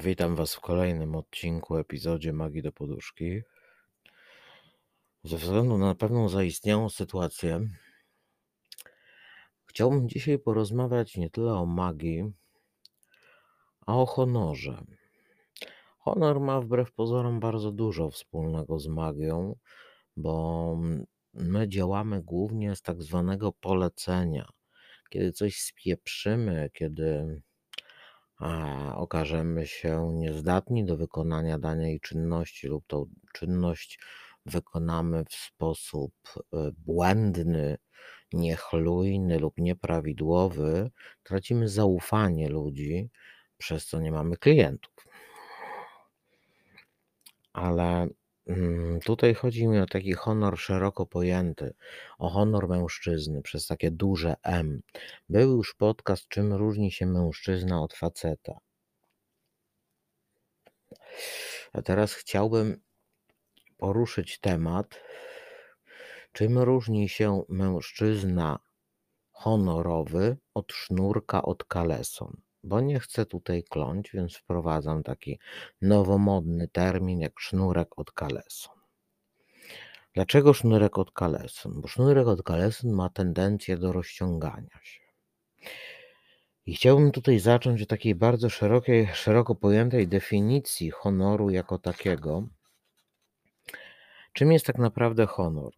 Witam Was w kolejnym odcinku, epizodzie Magii do Poduszki. Ze względu na pewną zaistniałą sytuację, chciałbym dzisiaj porozmawiać nie tyle o magii, a o honorze. Honor ma wbrew pozorom bardzo dużo wspólnego z magią, bo my działamy głównie z tak zwanego polecenia. Kiedy coś spieprzymy, kiedy okażemy się niezdatni do wykonania danej czynności lub tą czynność wykonamy w sposób e, błędny, niechlujny lub nieprawidłowy, tracimy zaufanie ludzi, przez co nie mamy klientów. Ale Mm, tutaj chodzi mi o taki honor szeroko pojęty, o honor mężczyzny przez takie duże M. Był już podcast, czym różni się mężczyzna od faceta. A teraz chciałbym poruszyć temat, czym różni się mężczyzna honorowy od sznurka od kaleson bo nie chcę tutaj kląć, więc wprowadzam taki nowomodny termin jak sznurek od kaleson. Dlaczego sznurek od kaleson? Bo sznurek od kaleson ma tendencję do rozciągania się. I chciałbym tutaj zacząć od takiej bardzo szerokiej, szeroko pojętej definicji honoru jako takiego. Czym jest tak naprawdę honor?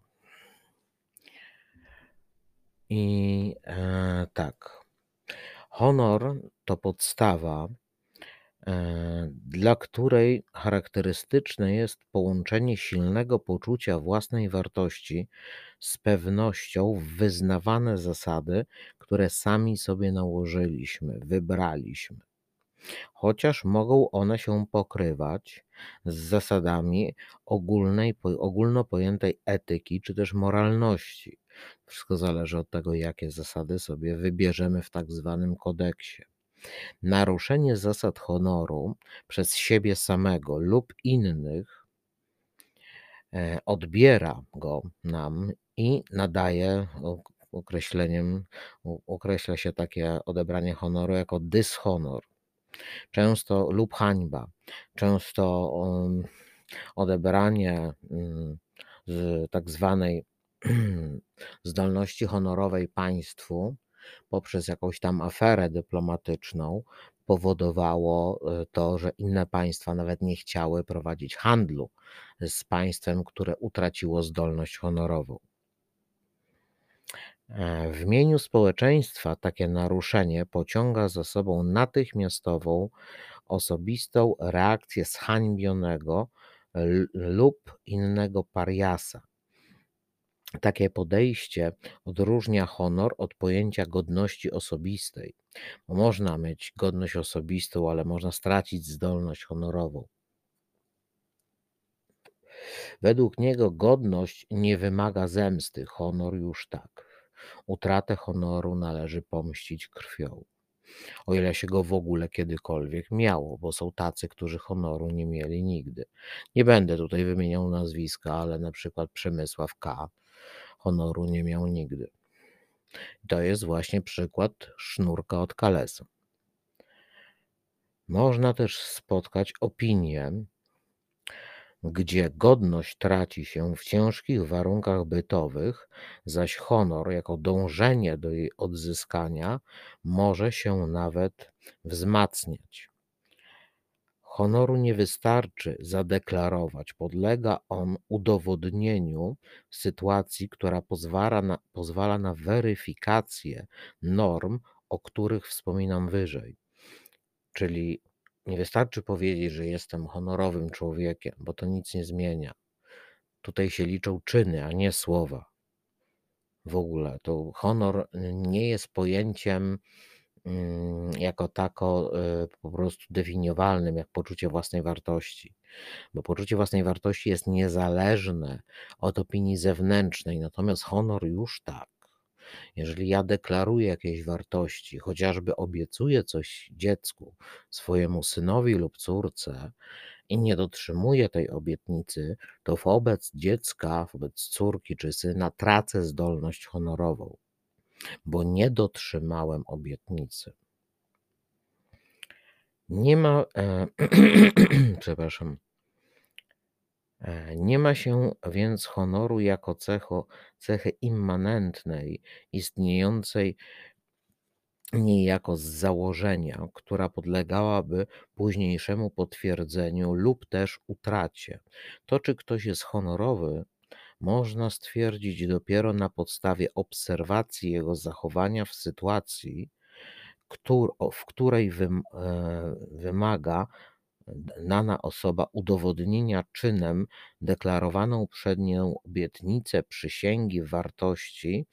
I e, tak. Honor to podstawa, e, dla której charakterystyczne jest połączenie silnego poczucia własnej wartości z pewnością w wyznawane zasady, które sami sobie nałożyliśmy, wybraliśmy. Chociaż mogą one się pokrywać z zasadami ogólnej, ogólno pojętej etyki czy też moralności. Wszystko zależy od tego, jakie zasady sobie wybierzemy w tak zwanym kodeksie. Naruszenie zasad honoru przez siebie samego lub innych e, odbiera go nam i nadaje określeniem, określa się takie odebranie honoru jako dyshonor. Często lub hańba, często odebranie mm, z tak zwanej zdolności honorowej państwu poprzez jakąś tam aferę dyplomatyczną powodowało e, to, że inne państwa nawet nie chciały prowadzić handlu z państwem, które utraciło zdolność honorową. E, w imieniu społeczeństwa takie naruszenie pociąga za sobą natychmiastową, osobistą reakcję zhańbionego lub innego pariasa takie podejście odróżnia honor od pojęcia godności osobistej. Można mieć godność osobistą, ale można stracić zdolność honorową. Według niego godność nie wymaga zemsty, honor już tak. Utratę honoru należy pomścić krwią. O ile się go w ogóle kiedykolwiek miało, bo są tacy, którzy honoru nie mieli nigdy. Nie będę tutaj wymieniał nazwiska, ale na przykład Przemysław K honoru nie miał nigdy. To jest właśnie przykład sznurka od kalesu. Można też spotkać opinię, gdzie godność traci się w ciężkich warunkach bytowych, zaś honor, jako dążenie do jej odzyskania, może się nawet wzmacniać. Honoru nie wystarczy zadeklarować, podlega on udowodnieniu w sytuacji, która pozwala na, pozwala na weryfikację norm, o których wspominam wyżej. Czyli nie wystarczy powiedzieć, że jestem honorowym człowiekiem, bo to nic nie zmienia. Tutaj się liczą czyny, a nie słowa. W ogóle to honor nie jest pojęciem Mm, jako tako y, po prostu definiowalnym, jak poczucie własnej wartości. Bo poczucie własnej wartości jest niezależne od opinii zewnętrznej, natomiast honor już tak. Jeżeli ja deklaruję jakieś wartości, chociażby obiecuję coś dziecku, swojemu synowi lub córce i nie dotrzymuję tej obietnicy, to wobec dziecka, wobec córki czy syna tracę zdolność honorową bo nie dotrzymałem obietnicy. Nie ma, e, przepraszam, nie ma się więc honoru jako cecho, cechy immanentnej, istniejącej niejako z założenia, która podlegałaby późniejszemu potwierdzeniu lub też utracie. To, czy ktoś jest honorowy, można stwierdzić dopiero na podstawie obserwacji jego zachowania w sytuacji, w której e, wymaga dana osoba udowodnienia czynem deklarowaną przed nią obietnicę przysięgi wartości,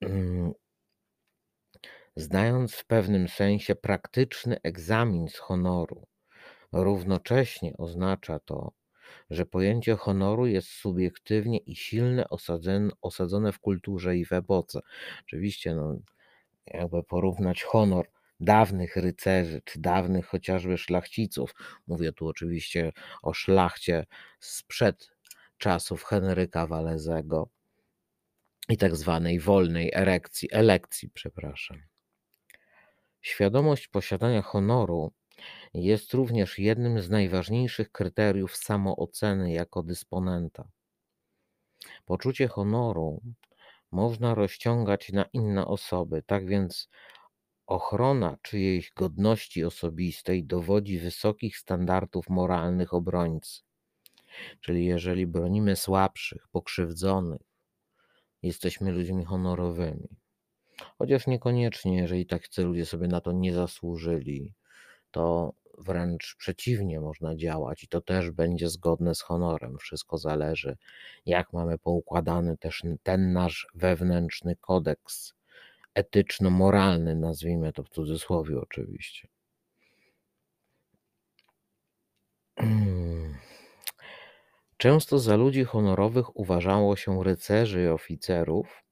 mm, zdając w pewnym sensie praktyczny egzamin z honoru. Równocześnie oznacza to, że pojęcie honoru jest subiektywnie i silnie osadzone w kulturze i w epoce. Oczywiście, no, jakby porównać honor dawnych rycerzy, czy dawnych chociażby szlachciców, mówię tu oczywiście o szlachcie sprzed czasów Henryka Walezego i tak zwanej wolnej erekcji, elekcji, przepraszam. Świadomość posiadania honoru jest również jednym z najważniejszych kryteriów samooceny jako dysponenta. Poczucie honoru można rozciągać na inne osoby, tak więc ochrona czyjejś godności osobistej dowodzi wysokich standardów moralnych obrońcy. Czyli jeżeli bronimy słabszych, pokrzywdzonych, jesteśmy ludźmi honorowymi. Chociaż niekoniecznie, jeżeli tacy ludzie sobie na to nie zasłużyli, to wręcz przeciwnie można działać i to też będzie zgodne z honorem. Wszystko zależy, jak mamy poukładany też ten nasz wewnętrzny kodeks etyczno-moralny, nazwijmy to w cudzysłowie oczywiście. Często za ludzi honorowych uważało się rycerzy i oficerów,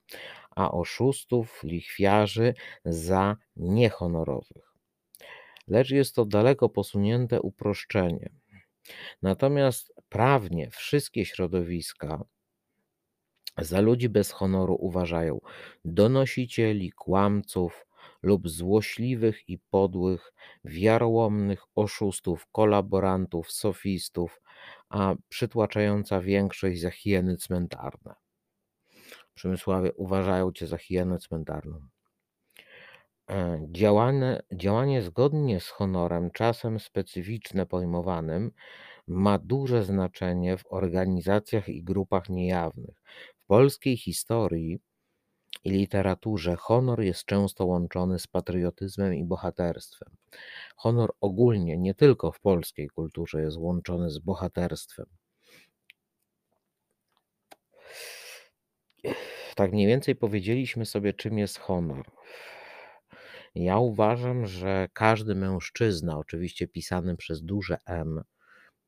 a oszustów, lichwiarzy za niehonorowych. Lecz jest to daleko posunięte uproszczenie. Natomiast prawnie wszystkie środowiska za ludzi bez honoru uważają donosicieli, kłamców lub złośliwych i podłych, wiarołomnych oszustów, kolaborantów, sofistów, a przytłaczająca większość za hieny cmentarne. Przemysławie uważają cię za hienę cmentarną. E, działanie, działanie zgodnie z honorem, czasem specyficzne pojmowanym, ma duże znaczenie w organizacjach i grupach niejawnych. Polskiej historii i literaturze honor jest często łączony z patriotyzmem i bohaterstwem. Honor ogólnie, nie tylko w polskiej kulturze, jest łączony z bohaterstwem. Tak mniej więcej powiedzieliśmy sobie, czym jest honor. Ja uważam, że każdy mężczyzna, oczywiście pisany przez duże M,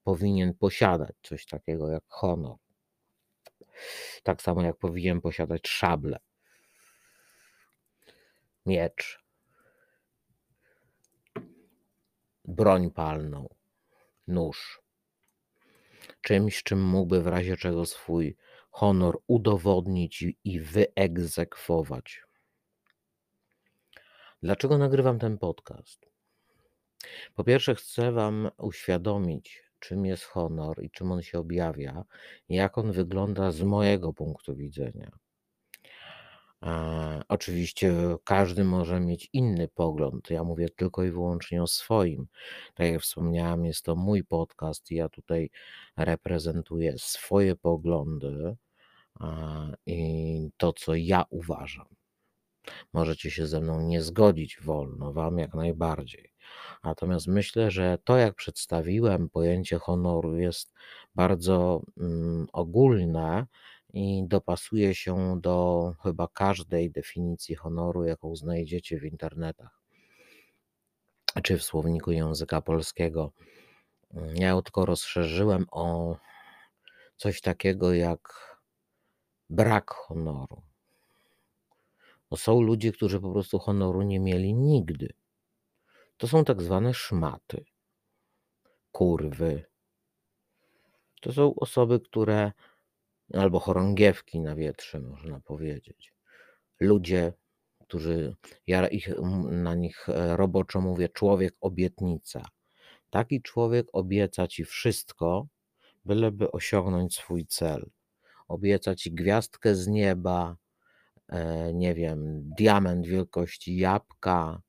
powinien posiadać coś takiego jak honor. Tak samo jak powinien posiadać szable, miecz, broń palną, nóż. Czymś, czym mógłby w razie czego swój honor udowodnić i wyegzekwować. Dlaczego nagrywam ten podcast? Po pierwsze, chcę Wam uświadomić, czym jest honor i czym on się objawia, jak on wygląda z mojego punktu widzenia. A, oczywiście każdy może mieć inny pogląd. Ja mówię tylko i wyłącznie o swoim. Tak jak wspomniałem, jest to mój podcast i ja tutaj reprezentuję swoje poglądy a, i to, co ja uważam. Możecie się ze mną nie zgodzić, wolno Wam jak najbardziej. Natomiast myślę, że to, jak przedstawiłem pojęcie honoru, jest bardzo mm, ogólne i dopasuje się do chyba każdej definicji honoru, jaką znajdziecie w internetach czy w słowniku języka polskiego. Ja tylko rozszerzyłem o coś takiego jak brak honoru. Bo są ludzie, którzy po prostu honoru nie mieli nigdy. To są tak zwane szmaty, kurwy. To są osoby, które, albo chorągiewki na wietrze, można powiedzieć. Ludzie, którzy ja ich na nich e, roboczo mówię człowiek obietnica. Taki człowiek obieca ci wszystko, byleby osiągnąć swój cel. Obieca ci gwiazdkę z nieba, nie wiem, diament wielkości jabłka,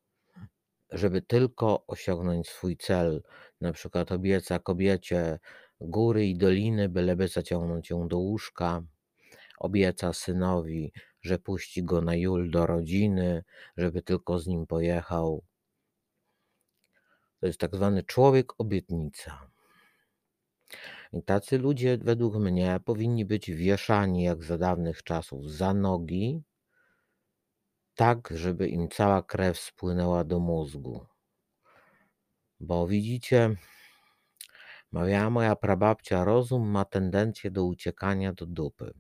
żeby tylko osiągnąć swój cel. Na przykład obieca kobiecie góry i doliny, byleby zaciągnąć ją do łóżka. Obieca synowi, że puści go na Jul do rodziny, żeby tylko z nim pojechał. To jest tak zwany człowiek obietnica. I tacy ludzie, według mnie, powinni być wieszani jak za dawnych czasów za nogi, tak, żeby im cała krew spłynęła do mózgu. Bo widzicie, mawiała moja prababcia, rozum ma tendencję do uciekania do dupy.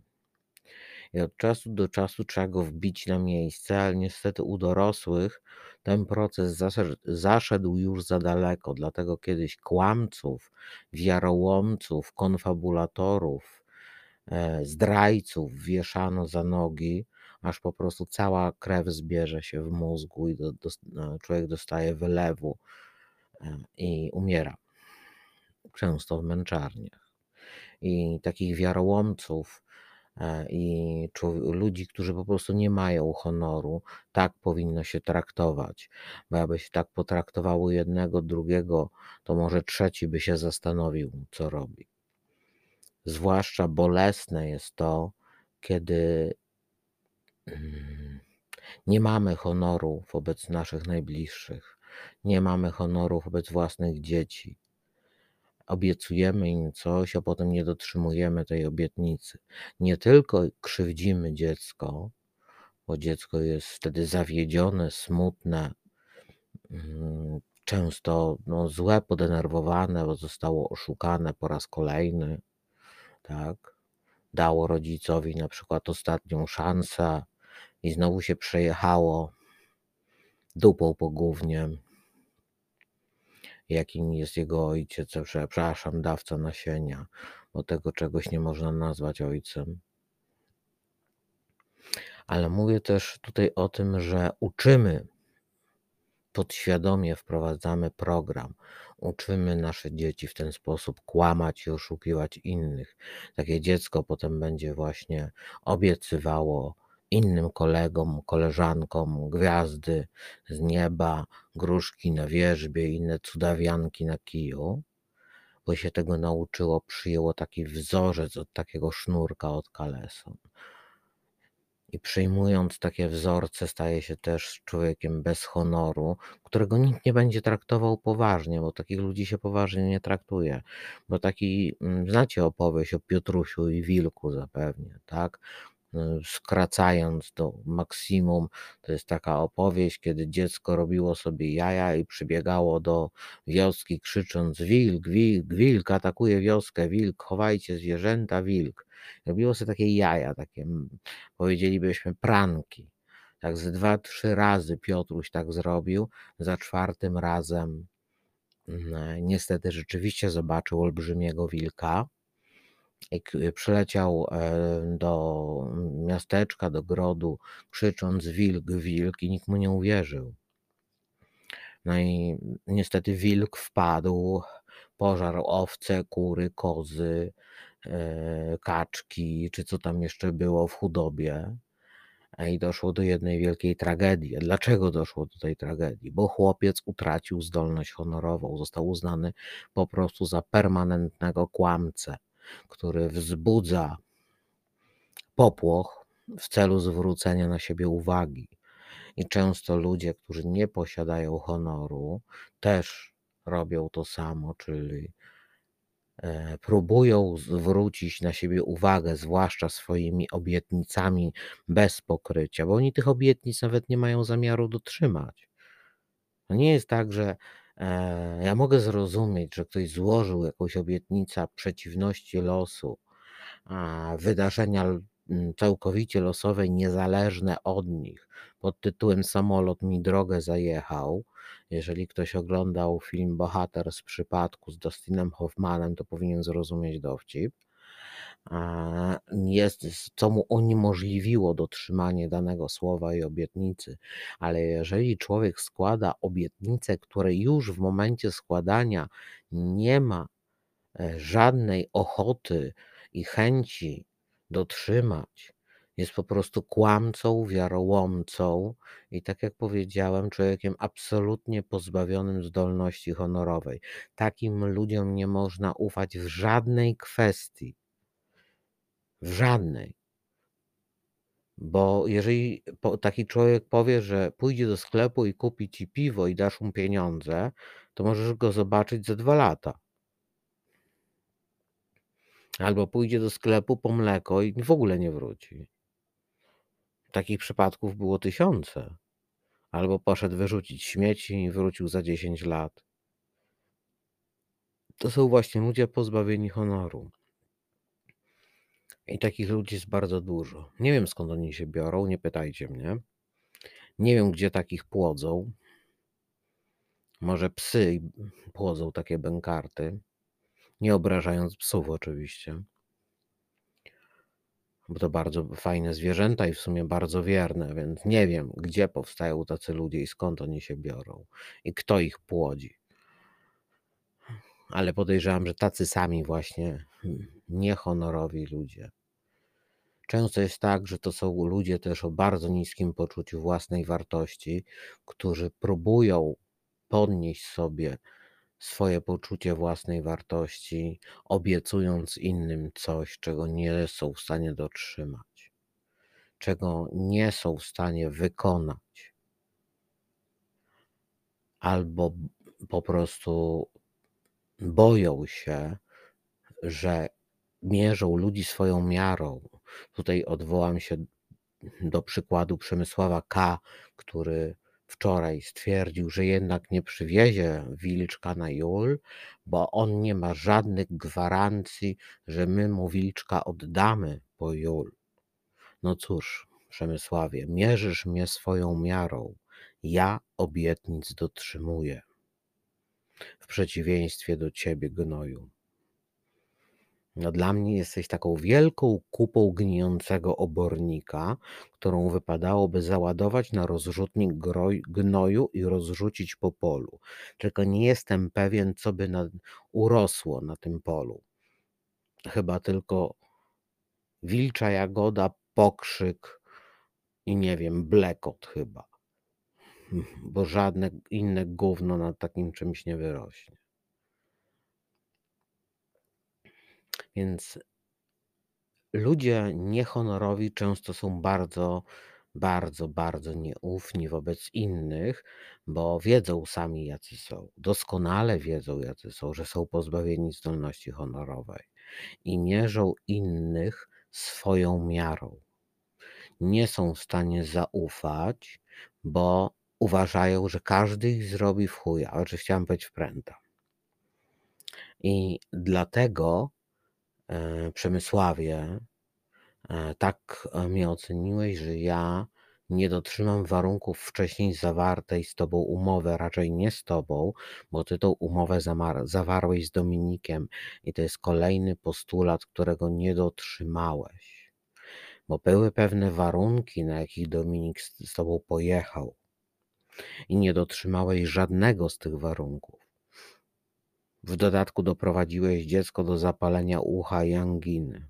I od czasu do czasu trzeba go wbić na miejsce, ale niestety u dorosłych ten proces zaszedł już za daleko. Dlatego kiedyś kłamców, wiarołomców, konfabulatorów, e, zdrajców wieszano za nogi, aż po prostu cała krew zbierze się w mózgu i do, do, no, człowiek dostaje wylewu i umiera. Często w męczarniach. I takich wiarołomców, E, i ludzi, którzy po prostu nie mają honoru, tak powinno się traktować. Bo jakby się tak potraktowało jednego, drugiego, to może trzeci by się zastanowił, co robi. Zwłaszcza bolesne jest to, kiedy nie mamy honoru wobec naszych najbliższych, nie mamy honoru wobec własnych dzieci obiecujemy im coś, a potem nie dotrzymujemy tej obietnicy. Nie tylko krzywdzimy dziecko, bo dziecko jest wtedy zawiedzione, smutne, mm, często no, złe, podenerwowane, bo zostało oszukane po raz kolejny, tak? Dało rodzicowi na przykład ostatnią szansę i znowu się przejechało dupą po gównie jakim jest jego ojciec, przepraszam, dawca nasienia, bo tego czegoś nie można nazwać ojcem. Ale mówię też tutaj o tym, że uczymy, podświadomie wprowadzamy program, uczymy nasze dzieci w ten sposób kłamać i oszukiwać innych. Takie dziecko potem będzie właśnie obiecywało innym kolegom, koleżankom gwiazdy z nieba, gruszki na wierzbie, inne cudawianki na kiju, bo się tego nauczyło, przyjęło taki wzorzec od takiego sznurka od kaleson. I przyjmując takie wzorce, staje się też człowiekiem bez honoru, którego nikt nie będzie traktował poważnie, bo takich ludzi się poważnie nie traktuje. Bo taki, mm, znacie opowieść o Piotrusiu i Wilku zapewnie, tak? Y, skracając do maksimum, to jest taka opowieść, kiedy dziecko robiło sobie jaja i przybiegało do wioski krzycząc wilk, wilk, wilk, atakuje wioskę, wilk, chowajcie zwierzęta, wilk. Robiło sobie takie jaja, takie powiedzielibyśmy pranki. Tak z dwa, trzy razy Piotruś tak zrobił, za czwartym razem niestety rzeczywiście zobaczył olbrzymiego wilka i przyleciał e, do miasteczka, do grodu, krzycząc wilk, wilk i nikt mu nie uwierzył. No i niestety wilk wpadł, pożarł owce, kury, kozy, e, kaczki, czy co tam jeszcze było w hudobie. I doszło do jednej wielkiej tragedii. Dlaczego doszło do tej tragedii? Bo chłopiec utracił zdolność honorową, został uznany po prostu za permanentnego kłamcę który wzbudza popłoch w celu zwrócenia na siebie uwagi. I często ludzie, którzy nie posiadają honoru, też robią to samo, czyli e, próbują zwrócić na siebie uwagę, zwłaszcza swoimi obietnicami bez pokrycia, bo oni tych obietnic nawet nie mają zamiaru dotrzymać. To nie jest tak, że ja mogę zrozumieć, że ktoś złożył jakąś obietnicę przeciwności losu, wydarzenia całkowicie losowe, niezależne od nich, pod tytułem Samolot mi drogę zajechał. Jeżeli ktoś oglądał film Bohater z przypadku z Dustinem Hoffmanem, to powinien zrozumieć dowcip. Jest, co mu uniemożliwiło dotrzymanie danego słowa i obietnicy. Ale jeżeli człowiek składa obietnicę, której już w momencie składania nie ma e, żadnej ochoty i chęci dotrzymać, jest po prostu kłamcą, wiarołomcą i tak jak powiedziałem, człowiekiem absolutnie pozbawionym zdolności honorowej. Takim ludziom nie można ufać w żadnej kwestii. W żadnej. Bo jeżeli taki człowiek powie, że pójdzie do sklepu i kupi ci piwo i dasz mu pieniądze, to możesz go zobaczyć za dwa lata. Albo pójdzie do sklepu po mleko i w ogóle nie wróci. Takich przypadków było tysiące. Albo poszedł wyrzucić śmieci i wrócił za 10 lat. To są właśnie ludzie pozbawieni honoru. I takich ludzi jest bardzo dużo. Nie wiem skąd oni się biorą, nie pytajcie mnie. Nie wiem, gdzie takich płodzą. Może psy płodzą takie bękarty. Nie obrażając psów, oczywiście bo to bardzo fajne zwierzęta i w sumie bardzo wierne, więc nie wiem, gdzie powstają tacy ludzie i skąd oni się biorą i kto ich płodzi. Ale podejrzewam, że tacy sami właśnie niehonorowi ludzie. Często jest tak, że to są ludzie też o bardzo niskim poczuciu własnej wartości, którzy próbują podnieść sobie swoje poczucie własnej wartości, obiecując innym coś, czego nie są w stanie dotrzymać, czego nie są w stanie wykonać, albo po prostu boją się, że mierzą ludzi swoją miarą. Tutaj odwołam się do przykładu Przemysława K., który wczoraj stwierdził, że jednak nie przywiezie wilczka na Jul, bo on nie ma żadnych gwarancji, że my mu wilczka oddamy po Jul. No cóż, Przemysławie, mierzysz mnie swoją miarą. Ja obietnic dotrzymuję. W przeciwieństwie do ciebie, gnoju. No dla mnie jesteś taką wielką kupą gnijącego obornika, którą wypadałoby załadować na rozrzutnik gnoju i rozrzucić po polu. Tylko nie jestem pewien, co by na, urosło na tym polu. Chyba tylko wilcza jagoda, pokrzyk i nie wiem, blekot chyba. Bo żadne inne gówno nad takim czymś nie wyrośnie. Więc ludzie niehonorowi często są bardzo, bardzo, bardzo nieufni wobec innych, bo wiedzą sami, jacy są. Doskonale wiedzą, jacy są, że są pozbawieni zdolności honorowej i mierzą innych swoją miarą. Nie są w stanie zaufać, bo uważają, że każdy ich zrobi w chuja, a czy chciałem powiedzieć w pręta. I dlatego Przemysławie, e, tak e, mnie oceniłeś, że ja nie dotrzymam warunków wcześniej zawartej z Tobą umowy, raczej nie z Tobą, bo Ty tą umowę zawarłeś z Dominikiem i to jest kolejny postulat, którego nie dotrzymałeś. Bo były pewne warunki, na jakich Dominik z, z Tobą pojechał i nie dotrzymałeś żadnego z tych warunków. W dodatku doprowadziłeś dziecko do zapalenia ucha i anginy.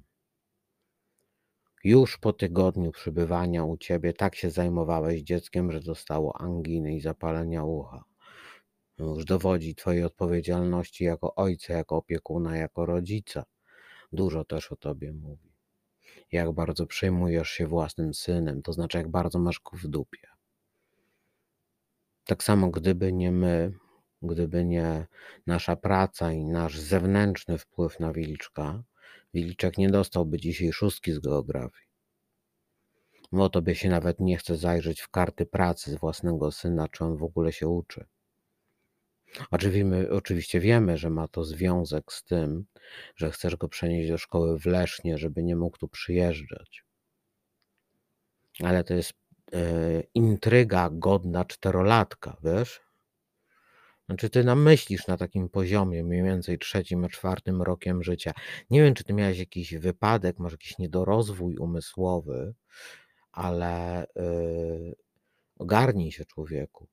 Już po tygodniu przybywania u ciebie tak się zajmowałeś dzieckiem, że dostało anginy i zapalenia ucha. Już dowodzi twojej odpowiedzialności jako ojca, jako opiekuna, jako rodzica. Dużo też o tobie mówi. Jak bardzo przejmujesz się własnym synem, to znaczy jak bardzo masz go w dupie. Tak samo gdyby nie my, Gdyby nie nasza praca i nasz zewnętrzny wpływ na Wilczka, Wilczek nie dostałby dzisiaj szóstki z geografii. Bo tobie się nawet nie chce zajrzeć w karty pracy z własnego syna, czy on w ogóle się uczy. Oczywiście wiemy, że ma to związek z tym, że chcesz go przenieść do szkoły w Lesznie, żeby nie mógł tu przyjeżdżać. Ale to jest e, intryga godna czterolatka, wiesz? Znaczy ty nam myślisz na takim poziomie mniej więcej trzecim czwartym rokiem życia. Nie wiem, czy ty miałeś jakiś wypadek, masz jakiś niedorozwój umysłowy, ale, yy, ogarnij się człowieku.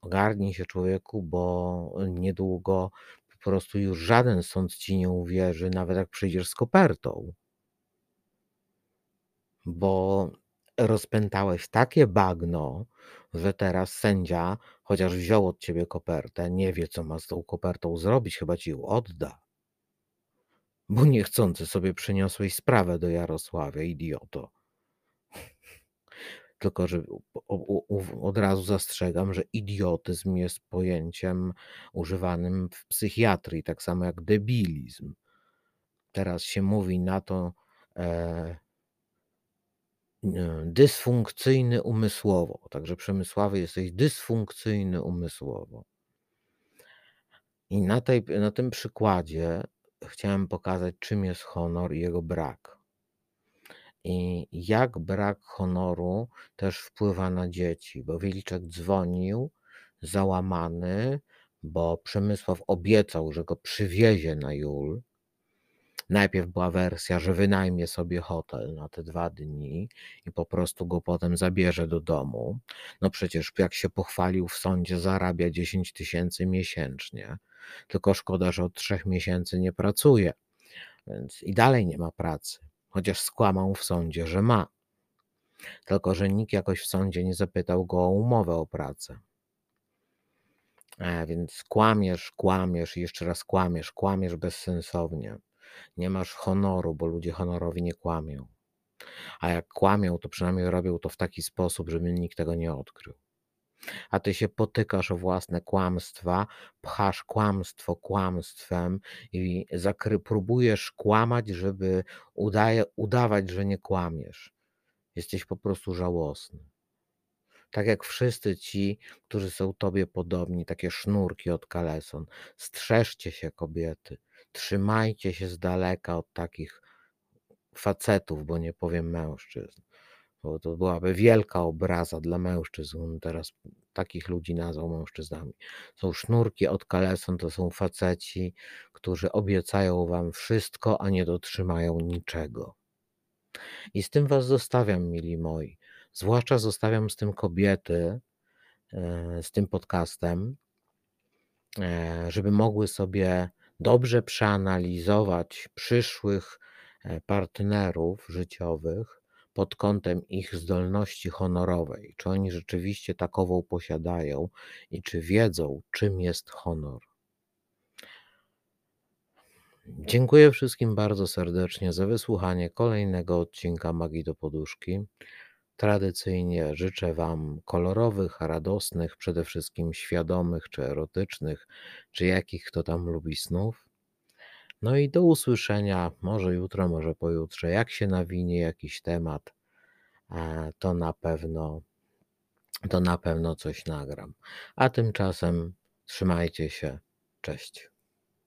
Ogarnij się człowieku, bo niedługo po prostu już żaden sąd ci nie uwierzy, nawet jak przyjdziesz z kopertą. Bo rozpętałeś takie bagno, że teraz sędzia, chociaż wziął od ciebie kopertę, nie wie, co ma z tą kopertą zrobić, chyba ci ją odda. Bo niechcący sobie przyniosłeś sprawę do Jarosławia, idioto. Tylko, że od razu zastrzegam, że idiotyzm jest pojęciem używanym w psychiatrii, tak samo jak debilizm. Teraz się mówi na to e, dysfunkcyjny umysłowo. Także Przemysławy jesteś dysfunkcyjny umysłowo. I na, tej, na tym przykładzie chciałem pokazać, czym jest honor i jego brak. I jak brak honoru też wpływa na dzieci, bo Wieliczek dzwonił załamany, bo Przemysław obiecał, że go przywiezie na Jul. Najpierw była wersja, że wynajmie sobie hotel na te dwa dni i po prostu go potem zabierze do domu. No przecież, jak się pochwalił w sądzie, zarabia 10 tysięcy miesięcznie. Tylko szkoda, że od trzech miesięcy nie pracuje, więc i dalej nie ma pracy chociaż skłamał w sądzie, że ma. Tylko, że nikt jakoś w sądzie nie zapytał go o umowę o pracę. E, więc kłamiesz, kłamiesz i jeszcze raz kłamiesz, kłamiesz bezsensownie. Nie masz honoru, bo ludzie honorowi nie kłamią. A jak kłamią, to przynajmniej robią to w taki sposób, żeby nikt tego nie odkrył a ty się potykasz o własne kłamstwa, pchasz kłamstwo kłamstwem i zakry, próbujesz kłamać, żeby udaje, udawać, że nie kłamiesz. Jesteś po prostu żałosny. Tak jak wszyscy ci, którzy są tobie podobni, takie sznurki od kaleson. Strzeżcie się, kobiety. Trzymajcie się z daleka od takich facetów, bo nie powiem mężczyzn bo to byłaby wielka obraza dla mężczyzn. Teraz takich ludzi nazwał mężczyznami. Są sznurki od kaleson, to są faceci, którzy obiecają wam wszystko, a nie dotrzymają niczego. I z tym was zostawiam, mili moi. Zwłaszcza zostawiam z tym kobiety, e, z tym podcastem, e, żeby mogły sobie dobrze przeanalizować przyszłych e, partnerów życiowych, pod kątem ich zdolności honorowej, czy oni rzeczywiście takową posiadają i czy wiedzą, czym jest honor. Dziękuję wszystkim bardzo serdecznie za wysłuchanie kolejnego odcinka Magii do Poduszki. Tradycyjnie życzę Wam kolorowych, radosnych, przede wszystkim świadomych czy erotycznych, czy jakich kto tam lubi snów. No i do usłyszenia, może jutro, może pojutrze, jak się nawinie jakiś temat, e, to na pewno, to na pewno coś nagram. A tymczasem trzymajcie się. Cześć.